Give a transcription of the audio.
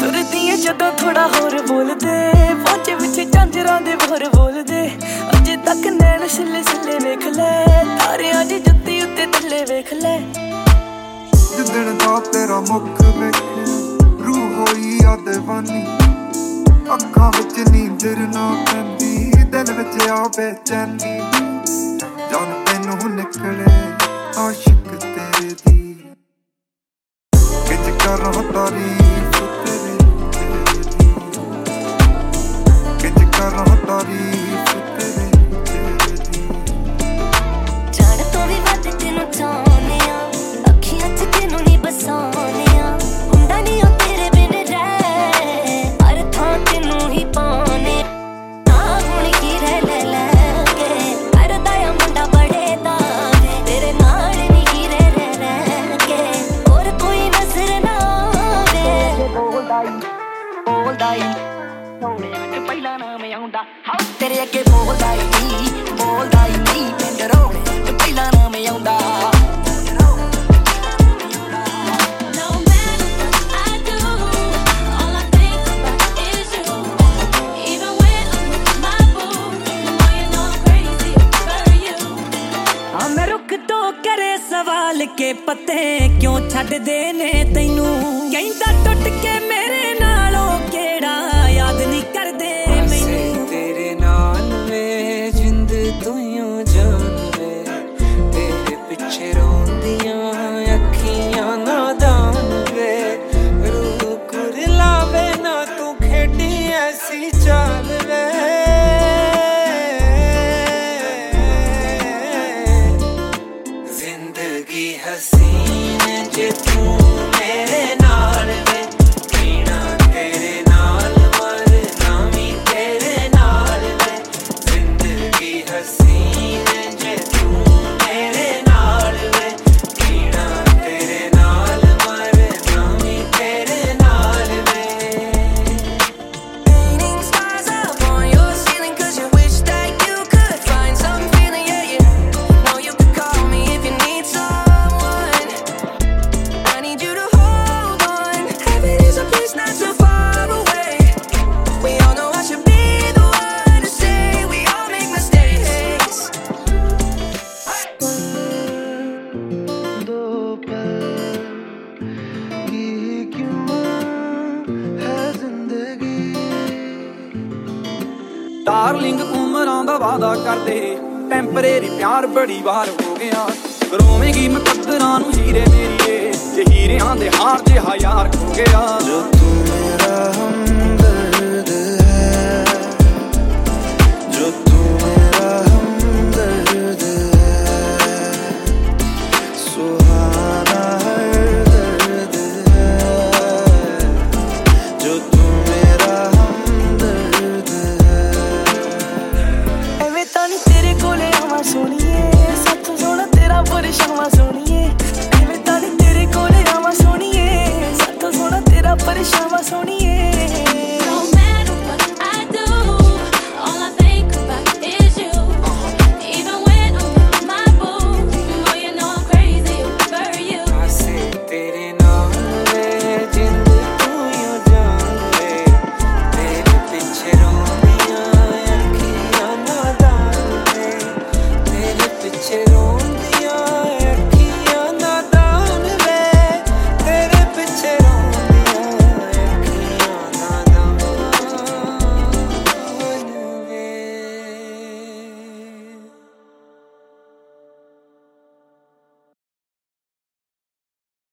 ਤੁਰਦੀ ਜਦੋਂ ਥੋੜਾ ਹੋਰ ਬੋਲਦੇ, ਪਹੁੰਚੇ ਵਿੱਚ ਚਾਂਜਰਾਂ ਦੇ ਭਰ ਬੋਲਦੇ। ਅਜੇ ਤੱਕ ਨੈਣ ਛਿੱਲੇ ਛਿੱਲੇ ਵੇਖ ਲੈ, ਤਾਰਿਆਂ ਦੀ ਜੁੱਤੀ ਉੱਤੇ ਥੱਲੇ ਵੇਖ ਲੈ। ਜਿੱਦਣ ਦਾ ਤੇਰਾ ਮੁਖ ਵੇਖਿਆ, ਰੂਹ ਹੋਈ ਆ دیਵਾਨੀ ਅੱਖਾਂ ਵਿੱਚ ਨੀਂਦਰ ਨਾ ਪੈਂਦੀ ਦਿਲ ਵਿੱਚ ਆ ਨਾਮ ਆਉਂਦਾ ਹਾਉ ਤੇਰੇ ਅੱਗੇ ਬੋਲਦਾ ਹੀ ਨਹੀਂ ਬੋਲਦਾ ਹੀ ਨਹੀਂ ਪਿੰਡ ਰੋਣੇ ਤੇ ਪਹਿਲਾ ਨਾਮ ਆਉਂਦਾ ਸਵਾਲ ਕੇ ਪੱਤੇ ਕਿਉਂ ਛੱਡਦੇ ਨੇ ਤੈਨੂੰ ਕਹਿੰਦਾ ਟੁੱਟ ਕੇ ਜਿੰਦ ਤੂੰ ਜਾਨ ਵੇ। ਤੇਰੇ ਪਿੱਛੇ ਰੋਂਦੀਆਂ ਅੱਖੀਆਂ ਨਾਦਾਨ ਵੇ। ਰੂਹ ਕੁਰਲਾਵੇ ਨਾ ਤੂੰ ਖੇਡੀ ਐਸੀ ਚਾਲ ਵੇ। ਜ਼ਿੰਦਗੀ ਹਸੀਨ ਜੇ ਤੂੰ ਡਾਰਲਿੰਗ ਉਮਰਾਂ ਦਾ ਵਾਦਾ ਕਰਦੇ। ਟੈਂਪਰੇਰੀ ਪਿਆਰ ਬੜੀ ਵਾਰ ਹੋ ਗਿਆ। ਰੋਵੇਂਗੀ ਮੁਕੱਦਰਾਂ ਨੂੰ ਹੀਰੇ ਮੇਰੀਏ। ਜੇ ਹੀਰਿਆਂ ਦੇ ਹਾਰ ਜਿਹਾ ਯਾਰ ਖੋ ਗਿਆ। ਜੋ ਤੂੰ ਮੇਰਾ ਹਮ